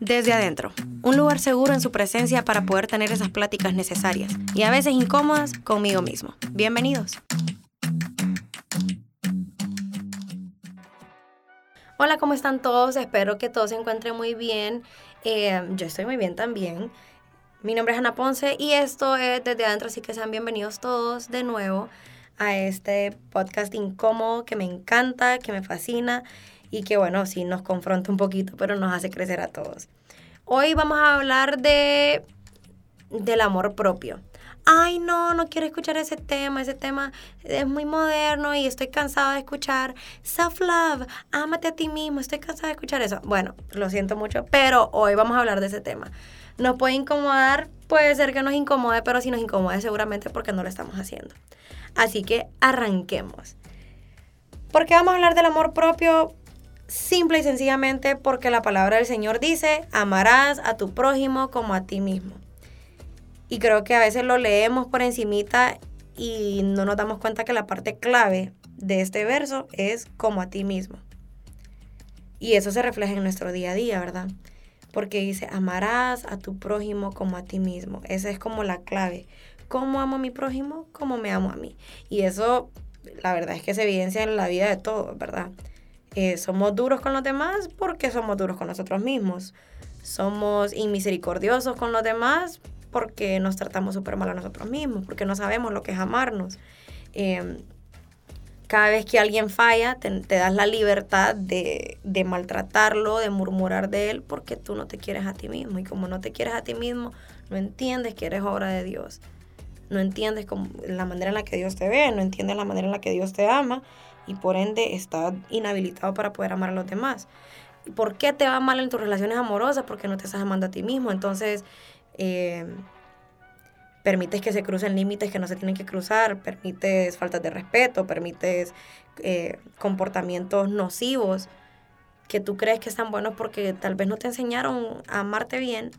Desde adentro, un lugar seguro en su presencia para poder tener esas pláticas necesarias y a veces incómodas conmigo mismo. Bienvenidos. Hola, ¿cómo están todos? Espero que todos se encuentren muy bien. Eh, yo estoy muy bien también. Mi nombre es Ana Ponce y esto es Desde Adentro, así que sean bienvenidos todos de nuevo a este podcast incómodo que me encanta, que me fascina y que bueno, sí nos confronta un poquito, pero nos hace crecer a todos. Hoy vamos a hablar de del amor propio. Ay, no, no quiero escuchar ese tema, ese tema es muy moderno y estoy cansada de escuchar self-love, ámate a ti mismo, estoy cansada de escuchar eso. Bueno, lo siento mucho, pero hoy vamos a hablar de ese tema. Nos puede incomodar, puede ser que nos incomode, pero si nos incomode seguramente porque no lo estamos haciendo. Así que arranquemos. ¿Por qué vamos a hablar del amor propio? Simple y sencillamente porque la palabra del Señor dice, amarás a tu prójimo como a ti mismo. Y creo que a veces lo leemos por encimita y no nos damos cuenta que la parte clave de este verso es como a ti mismo. Y eso se refleja en nuestro día a día, ¿verdad? Porque dice, amarás a tu prójimo como a ti mismo. Esa es como la clave. ¿Cómo amo a mi prójimo? Como me amo a mí. Y eso, la verdad es que se evidencia en la vida de todos, ¿verdad? Eh, somos duros con los demás porque somos duros con nosotros mismos. Somos inmisericordiosos con los demás porque nos tratamos súper mal a nosotros mismos, porque no sabemos lo que es amarnos. Em, cada vez que alguien falla, te, das la libertad de, de, maltratarlo, de murmurar de él, porque tú no te quieres a ti mismo. Y como no te quieres a ti mismo, no entiendes que eres obra de Dios. No entiendes la manera en la que Dios te ve, no entiendes la manera en la que Dios te ama y por ende está inhabilitado para poder amar a los demás. ¿Por qué te va mal en tus relaciones amorosas? Porque no te estás amando a ti mismo. Entonces, eh, permites que se crucen límites que no se tienen que cruzar, permites faltas de respeto, permites eh, comportamientos nocivos que tú crees que están buenos porque tal vez no te enseñaron a amarte bien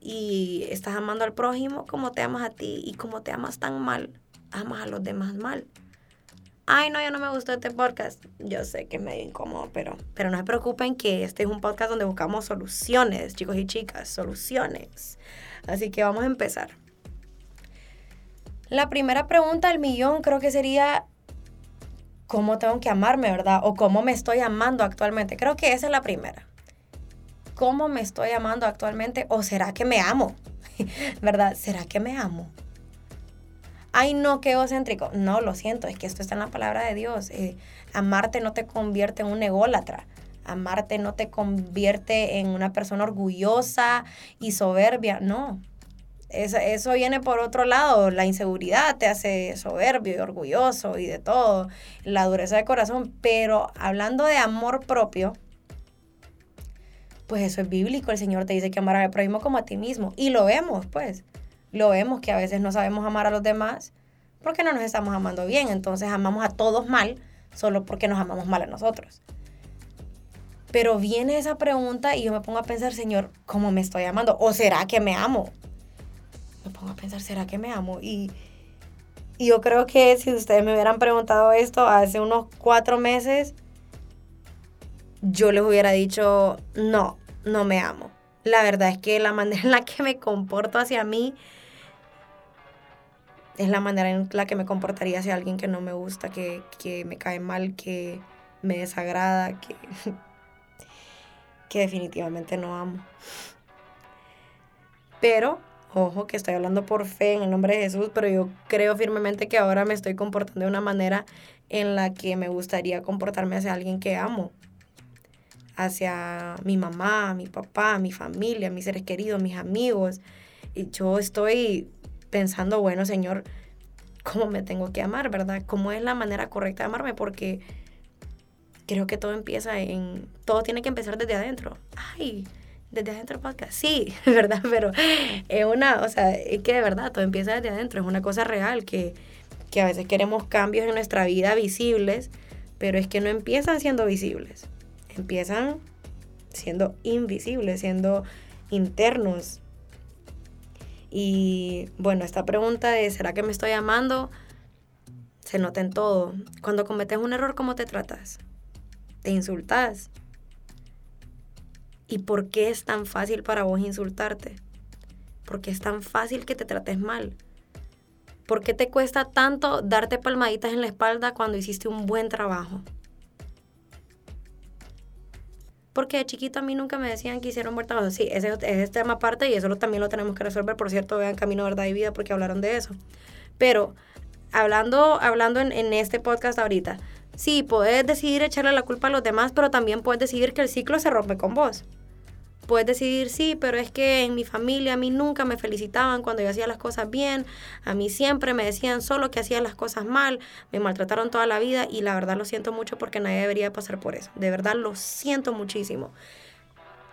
y estás amando al prójimo como te amas a ti y como te amas tan mal, amas a los demás mal ay, no, ya no me gustó este podcast. Yo sé que es medio incómodo, pero, pero no se preocupen que este es un podcast donde buscamos soluciones, chicos y chicas, soluciones. Así que vamos a empezar. La primera pregunta del millón creo que sería, ¿cómo tengo que amarme, verdad? O cómo me estoy amando actualmente. Creo que esa es la primera. ¿Cómo me estoy amando actualmente? ¿O será que me amo? ¿Verdad? ¿Será que me amo? ay no, qué egocéntrico. No, lo siento, es que esto está en la palabra de Dios. Eh, amarte no te convierte en un ególatra. Amarte no te convierte en una persona orgullosa y soberbia. No. Eso, eso viene por otro lado. La inseguridad te hace soberbio y orgulloso y de todo. La dureza de corazón. Pero hablando de amor propio, pues eso es bíblico. El Señor te dice que amarás al prójimo como a ti mismo. Y lo vemos, pues lo vemos que a veces no sabemos amar a los demás porque no nos estamos amando bien. Entonces amamos a todos mal solo porque nos amamos mal a nosotros. Pero viene esa pregunta y yo me pongo a pensar, Señor, ¿cómo me estoy amando? ¿O será que me amo? Me pongo a pensar, ¿será que me amo? Y, y yo creo que si ustedes me hubieran preguntado esto hace unos cuatro meses, yo les hubiera dicho, no, no me amo. La verdad es que la manera en la que me comporto hacia mí es la manera en la que me comportaría hacia alguien que no me gusta, que, me cae mal, que me desagrada, que, que definitivamente no amo. Pero, ojo, que estoy hablando por fe en el nombre de Jesús, pero yo creo firmemente que ahora me estoy comportando de una manera en la que me gustaría comportarme hacia alguien que amo. Hacia mi mamá, mi papá, mi familia, mis seres queridos, mis amigos. Y yo estoy pensando, bueno, Señor, ¿cómo me tengo que amar, verdad? ¿Cómo es la manera correcta de amarme? Porque creo que todo empieza en, todo tiene que empezar desde adentro. Ay, desde adentro podcast. Sí, ¿verdad? Pero es una, o sea, es que de verdad todo empieza desde adentro, es una cosa real que, que a veces queremos cambios en nuestra vida visibles, pero es que no empiezan siendo visibles, empiezan siendo invisibles, siendo internos, y bueno, esta pregunta de ¿será que me estoy amando? Se nota en todo. Cuando cometes un error, ¿cómo te tratas? Te insultas. ¿Y por qué es tan fácil para vos insultarte? ¿Por qué es tan fácil que te trates mal? ¿Por qué te cuesta tanto darte palmaditas en la espalda cuando hiciste un buen trabajo? Porque de chiquito a mí nunca me decían que hicieron buen trabajo. Sí, ese, es tema aparte y eso también lo tenemos que resolver. Por cierto, vean Camino, Verdad y Vida porque hablaron de eso. Pero hablando, hablando en, en este podcast ahorita, sí, puedes decidir echarle la culpa a los demás, pero también puedes decidir que el ciclo se rompe con vos puedes decidir, sí, pero es que en mi familia a mí nunca me felicitaban cuando yo hacía las cosas bien, a mí siempre me decían solo que hacía las cosas mal, me maltrataron toda la vida y la verdad lo siento mucho porque nadie debería pasar por eso. De verdad lo siento muchísimo.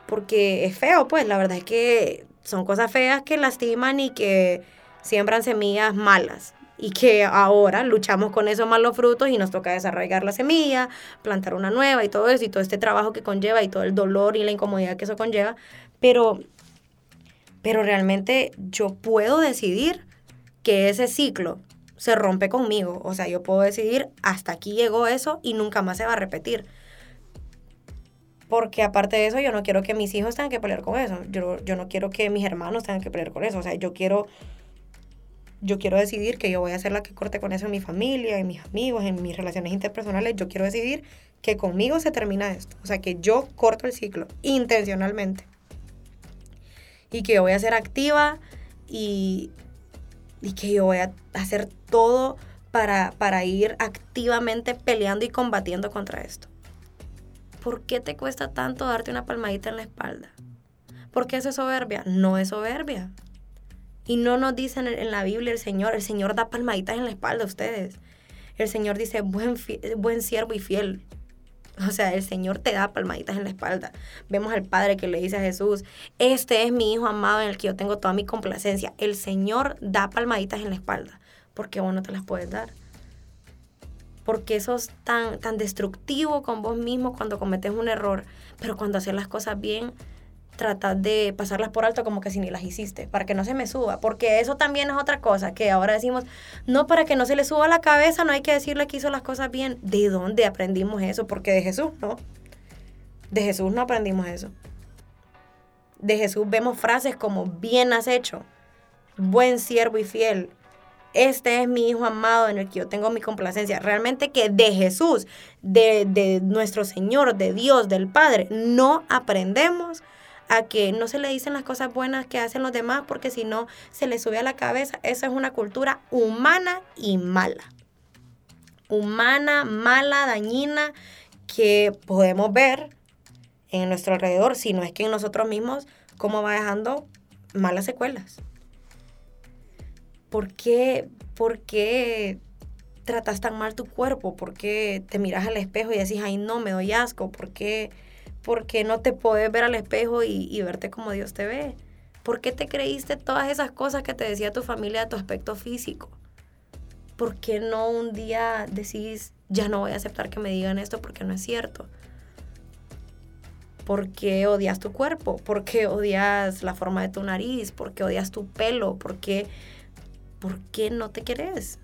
Porque es feo, pues, la verdad es que son cosas feas que lastiman y que siembran semillas malas y que ahora luchamos con esos malos frutos y nos toca desarraigar la semilla, plantar una nueva y todo eso y todo este trabajo que conlleva y todo el dolor y la incomodidad que eso conlleva, pero pero realmente yo puedo decidir que ese ciclo se rompe conmigo, o sea, yo puedo decidir hasta aquí llegó eso y nunca más se va a repetir. Porque aparte de eso, yo no quiero que mis hijos tengan que pelear con eso. Yo, yo no quiero que mis hermanos tengan que pelear con eso. O sea, yo quiero yo quiero decidir que yo voy a ser la que corte con eso en mi familia, en mis amigos, en mis relaciones interpersonales. Yo quiero decidir que conmigo se termina esto. O sea, que yo corto el ciclo intencionalmente. Y que yo voy a ser activa y, y que yo voy a hacer todo para, para ir activamente peleando y combatiendo contra esto. ¿Por qué te cuesta tanto darte una palmadita en la espalda? ¿Por qué eso es soberbia? No es soberbia. Y no nos dicen en la Biblia el Señor, el Señor da palmaditas en la espalda a ustedes. El Señor dice, buen, buen siervo y fiel. O sea, el Señor te da palmaditas en la espalda. Vemos al Padre que le dice a Jesús, este es mi Hijo amado en el que yo tengo toda mi complacencia. El Señor da palmaditas en la espalda. ¿Por qué vos no te las puedes dar? Porque sos tan, tan destructivo con vos mismo cuando cometes un error. Pero cuando haces las cosas bien, tratar de pasarlas por alto como que si ni las hiciste, para que no se me suba, porque eso también es otra cosa, que ahora decimos, no, para que no se le suba la cabeza, no hay que decirle que hizo las cosas bien. ¿De dónde aprendimos eso? Porque de Jesús, ¿no? De Jesús no aprendimos eso. De Jesús vemos frases como, bien has hecho, buen siervo y fiel. Este es mi Hijo amado en el que yo tengo mi complacencia. Realmente que de Jesús, de, de nuestro Señor, de Dios, del Padre, no aprendemos a que no se le dicen las cosas buenas que hacen los demás porque si no se le sube a la cabeza. Esa es una cultura humana y mala. Humana, mala, dañina, que podemos ver en nuestro alrededor, si no es que en nosotros mismos, cómo va dejando malas secuelas. ¿Por qué, ¿Por qué tratas tan mal tu cuerpo? ¿Por qué te miras al espejo y decís, ay no, me doy asco? ¿Por qué porque no te puedes ver al espejo y, verte como Dios te ve? ¿Por qué te creíste todas esas cosas que te decía tu familia de tu aspecto físico? ¿Por qué no un día decís, ya no voy a aceptar que me digan esto porque no es cierto? ¿Por qué odias tu cuerpo? ¿Por qué odias la forma de tu nariz? ¿Por qué odias tu pelo? ¿Por qué, ¿Por qué no te querés?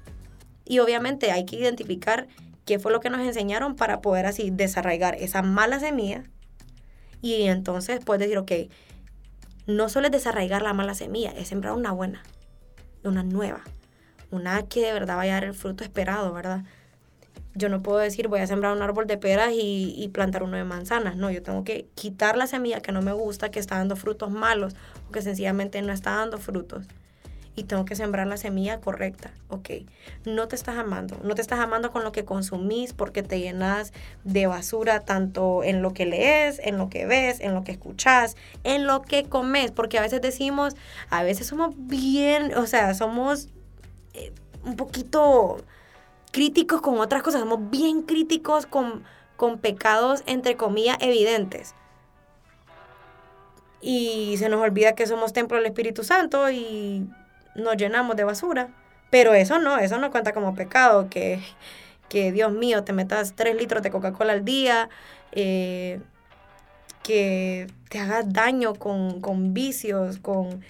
Y obviamente hay que identificar qué fue lo que nos enseñaron para poder así desarraigar esa mala semilla y entonces puedes decir, ok, no solo es desarraigar la mala semilla, es sembrar una buena, una nueva, una que de verdad vaya a dar el fruto esperado, ¿verdad? Yo no puedo decir voy a sembrar un árbol de peras y, y, plantar uno de manzanas. No, yo tengo que quitar la semilla que no me gusta, que está dando frutos malos o que sencillamente no está dando frutos y tengo que sembrar la semilla correcta. Ok, no te estás amando, no te estás amando con lo que consumís porque te llenas de basura tanto en lo que lees, en lo que ves, en lo que escuchas, en lo que comes, porque a veces decimos, a veces somos bien, o sea, somos eh, un poquito críticos con otras cosas, somos bien críticos con, con pecados entre comillas evidentes y se nos olvida que somos templo del Espíritu Santo y nos llenamos de basura. Pero eso no, eso no cuenta como pecado, que, que Dios mío, te metas tres litros de Coca-Cola al día, eh, que te hagas daño con, con vicios, con,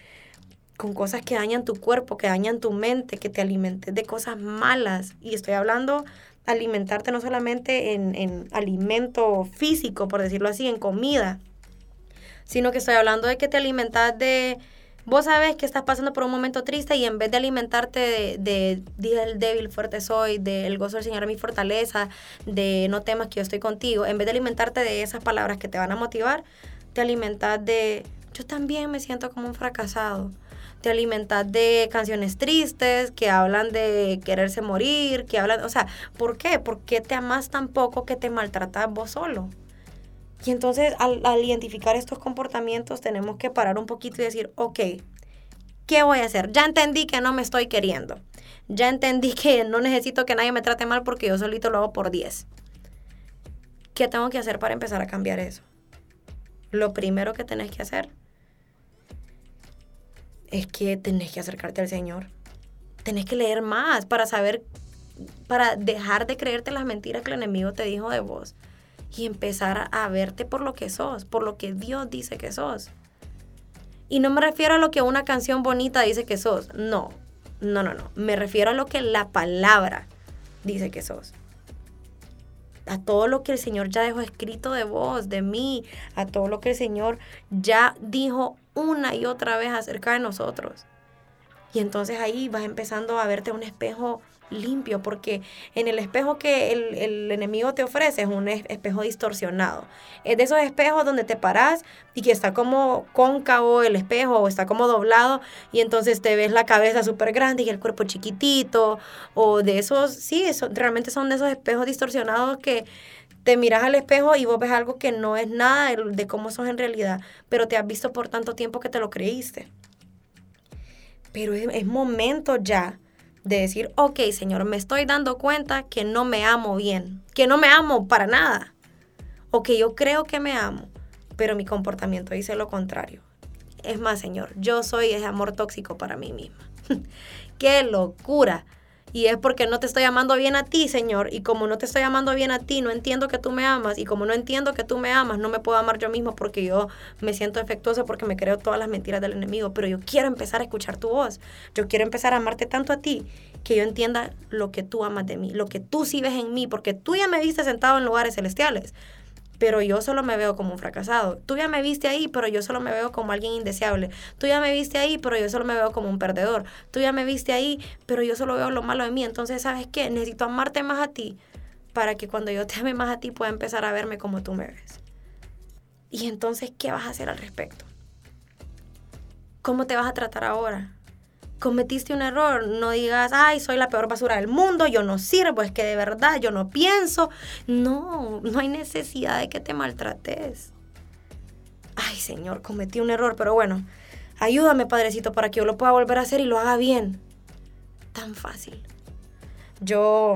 con cosas que dañan tu cuerpo, que dañan tu mente, que te alimentes de cosas malas. Y estoy hablando alimentarte no solamente en, en alimento físico, por decirlo así, en comida, sino que estoy hablando de que te alimentas de... Vos sabes que estás pasando por un momento triste y en vez de alimentarte de, de, de el débil, fuerte soy, de el gozo del Señor mi fortaleza, de no temas que yo estoy contigo, en vez de alimentarte de esas palabras que te van a motivar, te alimentas de yo también me siento como un fracasado. Te alimentas de canciones tristes que hablan de quererse morir, que hablan, o sea, ¿por qué? ¿Por qué te amas tan poco que te maltratas vos solo? Y entonces al, identificar estos comportamientos tenemos que parar un poquito y decir, ok, ¿qué voy a hacer? Ya entendí que no me estoy queriendo. Ya entendí que no necesito que nadie me trate mal porque yo solito lo hago por 10. ¿Qué tengo que hacer para empezar a cambiar eso? Lo primero que tenés que hacer es que tenés que acercarte al Señor. Tenés que leer más para saber, para dejar de creerte las mentiras que el enemigo te dijo de vos y empezar a verte por lo que sos, por lo que Dios dice que sos. Y no me refiero a lo que una canción bonita dice que sos, no, no, no, no, me refiero a lo que la palabra dice que sos. A todo lo que el Señor ya dejó escrito de vos, de mí, a todo lo que el Señor ya dijo una y otra vez acerca de nosotros. Y entonces ahí vas empezando a verte un espejo limpio, porque en el espejo que el, enemigo te ofrece es un espejo distorsionado. Es de esos espejos donde te paras y que está como cóncavo el espejo o está como doblado y entonces te ves la cabeza súper grande y el cuerpo chiquitito, o de esos, sí, eso, realmente son de esos espejos distorsionados que te miras al espejo y vos ves algo que no es nada de, cómo sos en realidad, pero te has visto por tanto tiempo que te lo creíste. Pero es momento ya de decir, ok, Señor, me estoy dando cuenta que no me amo bien, que no me amo para nada, o que yo creo que me amo, pero mi comportamiento dice lo contrario. Es más, Señor, yo soy ese amor tóxico para mí misma. ¡Qué locura! Y es porque no te estoy amando bien a ti, Señor. Y como no te estoy amando bien a ti, no entiendo que tú me amas. Y como no entiendo que tú me amas, no me puedo amar yo mismo porque yo me siento defectuosa porque me creo todas las mentiras del enemigo. Pero yo quiero empezar a escuchar tu voz. Yo quiero empezar a amarte tanto a ti que yo entienda lo que tú amas de mí, lo que tú sí ves en mí, porque tú ya me viste sentado en lugares celestiales pero yo solo me veo como un fracasado. Tú ya me viste ahí, pero yo solo me veo como alguien indeseable. Tú ya me viste ahí, pero yo solo me veo como un perdedor. Tú ya me viste ahí, pero yo solo veo lo malo de mí. Entonces, ¿sabes qué? Necesito amarte más a ti para que cuando yo te ame más a ti pueda empezar a verme como tú me ves. Y entonces, ¿qué vas a hacer al respecto? ¿Cómo te vas a tratar ahora? Cometiste un error, no digas, ay, soy la peor basura del mundo, yo no sirvo, es que de verdad yo no pienso. No, no hay necesidad de que te maltrates. Ay, Señor, cometí un error, pero bueno, ayúdame, Padrecito, para que yo lo pueda volver a hacer y lo haga bien. Tan fácil. Yo,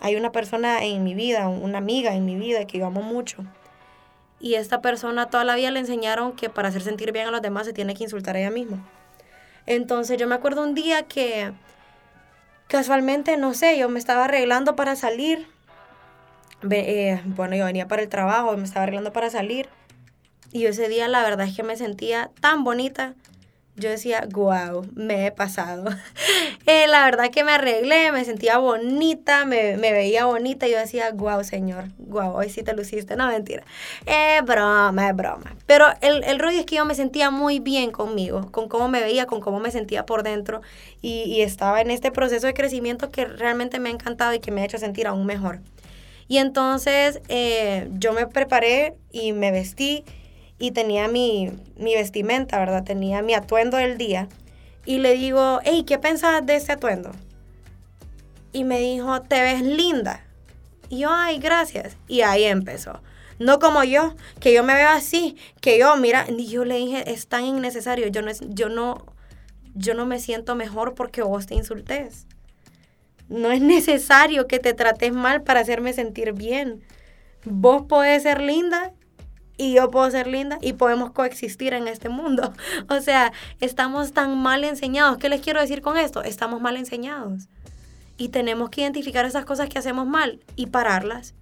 hay una persona en mi vida, una amiga en mi vida que yo amo mucho. Y esta persona toda la vida le enseñaron que para hacer sentir bien a los demás se tiene que insultar a ella misma. Entonces yo me acuerdo un día que casualmente, no sé, yo me estaba arreglando para salir. Eh, bueno, yo venía para el trabajo me estaba arreglando para salir. Y ese día la verdad es que me sentía tan bonita yo decía, wow, me he pasado. Eh, la verdad que me arreglé, me sentía bonita, me, veía bonita yo decía, wow, señor, wow, hoy sí te luciste. No, mentira. Es broma, es broma. Pero el, el rollo es que yo me sentía muy bien conmigo, con cómo me veía, con cómo me sentía por dentro y, y estaba en este proceso de crecimiento que realmente me ha encantado y que me ha hecho sentir aún mejor. Y entonces eh, yo me preparé y me vestí y tenía mi, vestimenta, ¿verdad? Tenía mi atuendo del día. Y le digo, hey, ¿qué pensas de este atuendo? Y me dijo, te ves linda. Y yo, ay, gracias. Y ahí empezó. No como yo, que yo me veo así, que yo, mira, y yo le dije, es tan innecesario, yo no, yo no, yo no me siento mejor porque vos te insultes. No es necesario que te trates mal para hacerme sentir bien. Vos podés ser linda y yo puedo ser linda y podemos coexistir en este mundo. O sea, estamos tan mal enseñados. ¿Qué les quiero decir con esto? Estamos mal enseñados. Y tenemos que identificar esas cosas que hacemos mal y pararlas.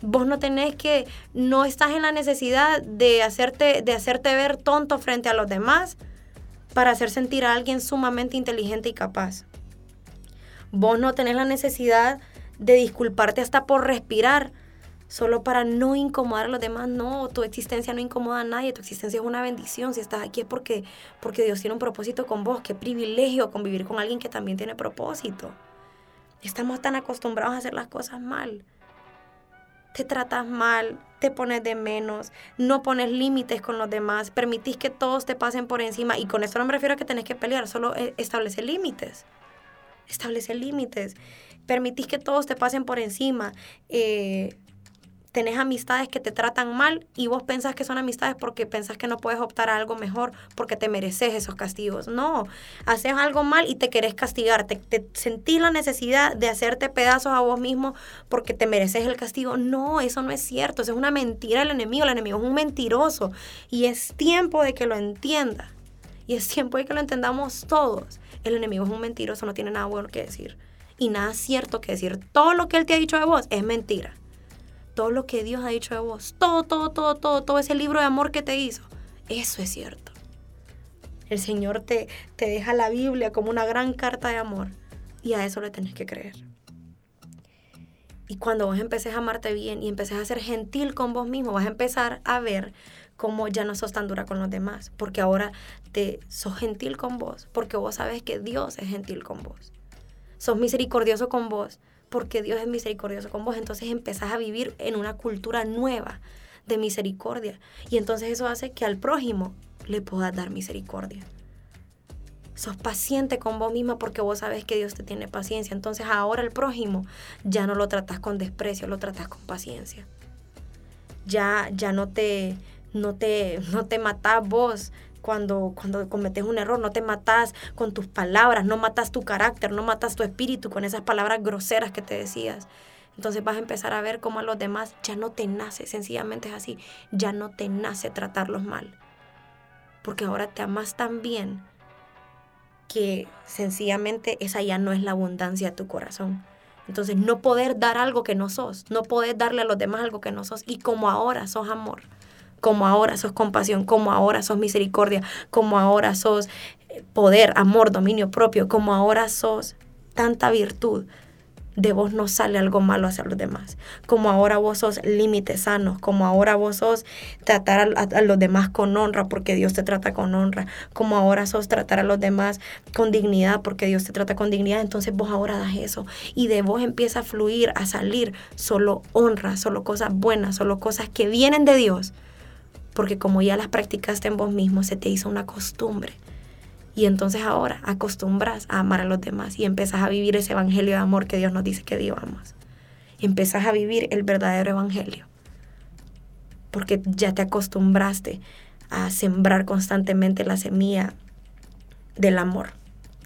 Vos no tenés que, no estás en la necesidad de hacerte, de hacerte ver tonto frente a los demás para hacer sentir a alguien sumamente inteligente y capaz. Vos no tenés la necesidad de disculparte hasta por respirar solo para no incomodar a los demás. No, tu existencia no incomoda a nadie, tu existencia es una bendición. Si estás aquí es porque, porque Dios tiene un propósito con vos. Qué privilegio convivir con alguien que también tiene propósito. Estamos tan acostumbrados a hacer las cosas mal. Te tratas mal, te pones de menos, no pones límites con los demás, permitís que todos te pasen por encima. Y con esto no me refiero a que tenés que pelear, solo eh, establece límites. Establece límites. Permitís que todos te pasen por encima. Eh, tenés amistades que te tratan mal y vos pensás que son amistades porque pensás que no puedes optar a algo mejor porque te mereces esos castigos. No, haces algo mal y te querés castigar, te, te sentís la necesidad de hacerte pedazos a vos mismo porque te mereces el castigo. No, eso no es cierto, eso es una mentira del enemigo, el enemigo es un mentiroso y es tiempo de que lo entienda. Y es tiempo de que lo entendamos todos. El enemigo es un mentiroso, no tiene nada bueno que decir. Y nada cierto que decir. Todo lo que él te ha dicho de vos es mentira todo lo que Dios ha dicho de vos, todo, todo, todo, todo, todo ese libro de amor que te hizo, eso es cierto. El Señor te, te deja la Biblia como una gran carta de amor y a eso le tenés que creer. Y cuando vos empeces a amarte bien y empeces a ser gentil con vos mismo, vas a empezar a ver cómo ya no sos tan dura con los demás, porque ahora te sos gentil con vos, porque vos sabes que Dios es gentil con vos. Sos misericordioso con vos, porque Dios es misericordioso con vos. Entonces empezás a vivir en una cultura nueva de misericordia. Y entonces eso hace que al prójimo le puedas dar misericordia. Sos paciente con vos misma porque vos sabes que Dios te tiene paciencia. Entonces ahora el prójimo ya no lo tratas con desprecio, lo tratas con paciencia. Ya, ya no te, no te, no te matás vos cuando, cuando cometes un error, no te matas con tus palabras, no matas tu carácter, no matas tu espíritu con esas palabras groseras que te decías. Entonces vas a empezar a ver cómo a los demás ya no te nace, sencillamente es así, ya no te nace tratarlos mal. Porque ahora te amas tan bien que sencillamente esa ya no es la abundancia de tu corazón. Entonces no poder dar algo que no sos, no poder darle a los demás algo que no sos y como ahora sos amor como ahora sos compasión, como ahora sos misericordia, como ahora sos eh, poder, amor, dominio propio, como ahora sos tanta virtud. De vos no sale algo malo hacia los demás. Como ahora vos sos límites sanos, como ahora vos sos tratar a, a, los demás con honra porque Dios te trata con honra, como ahora sos tratar a los demás con dignidad porque Dios te trata con dignidad, entonces vos ahora das eso y de vos empieza a fluir, a salir solo honra, solo cosas buenas, solo cosas que vienen de Dios porque como ya las practicaste en vos mismo, se te hizo una costumbre. Y entonces ahora acostumbras a amar a los demás y empiezas a vivir ese evangelio de amor que Dios nos dice que vivamos. Empiezas a vivir el verdadero evangelio. Porque ya te acostumbraste a sembrar constantemente la semilla del amor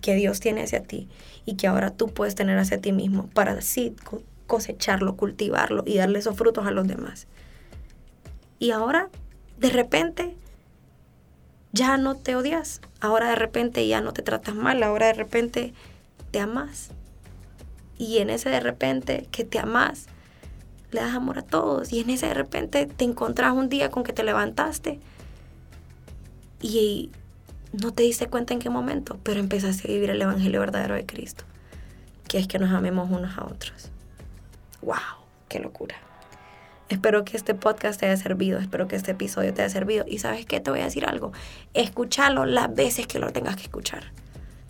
que Dios tiene hacia ti y que ahora tú puedes tener hacia ti mismo para así cosecharlo, cultivarlo y darle esos frutos a los demás. Y ahora de repente ya no te odias, ahora de repente ya no te tratas mal, ahora de repente te amas. Y en ese de repente que te amas, le das amor a todos. Y en ese de repente te encontrás un día con que te levantaste y no te diste cuenta en qué momento, pero empezaste a vivir el Evangelio verdadero de Cristo, que es que nos amemos unos a otros. ¡Wow! ¡Qué locura! Espero que este podcast te haya servido, espero que este episodio te haya servido. Y sabes qué, te voy a decir algo. Escúchalo las veces que lo tengas que escuchar.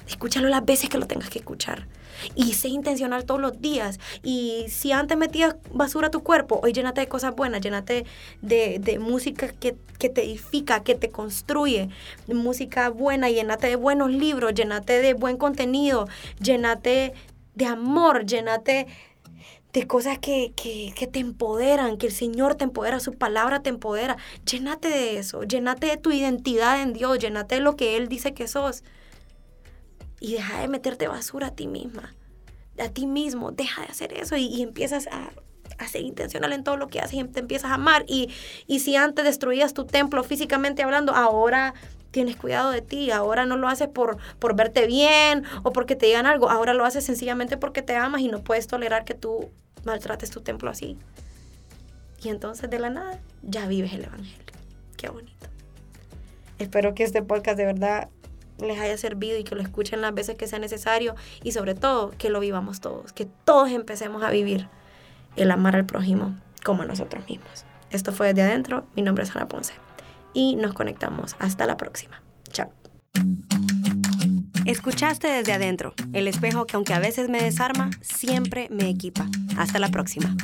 Escúchalo las veces que lo tengas que escuchar. Y sé intencional todos los días. Y si antes metías basura a tu cuerpo, hoy llénate de cosas buenas, llénate de, de música que, que, te edifica, que te construye. Música buena, llénate de buenos libros, llénate de buen contenido, llénate de amor, llénate de cosas que, te empoderan, que el Señor te empodera, su palabra te empodera. Llénate de eso, llénate de tu identidad en Dios, llénate de lo que Él dice que sos. Y deja de meterte basura a ti misma, a ti mismo, deja de hacer eso y, empiezas a, ser intencional en todo lo que haces y te empiezas a amar. Y, y si antes destruías tu templo físicamente hablando, ahora tienes cuidado de ti, ahora no lo haces por, por verte bien o porque te digan algo, ahora lo haces sencillamente porque te amas y no puedes tolerar que tú maltrates tu templo así. Y entonces de la nada ya vives el Evangelio. Qué bonito. Espero que este podcast de verdad les haya servido y que lo escuchen las veces que sea necesario y sobre todo que lo vivamos todos, que todos empecemos a vivir el amar al prójimo como nosotros mismos. Esto fue Desde Adentro, mi nombre es Ana Ponce y nos conectamos. Hasta la próxima. Chao. Escuchaste desde adentro, el espejo que aunque a veces me desarma, siempre me equipa. Hasta la próxima.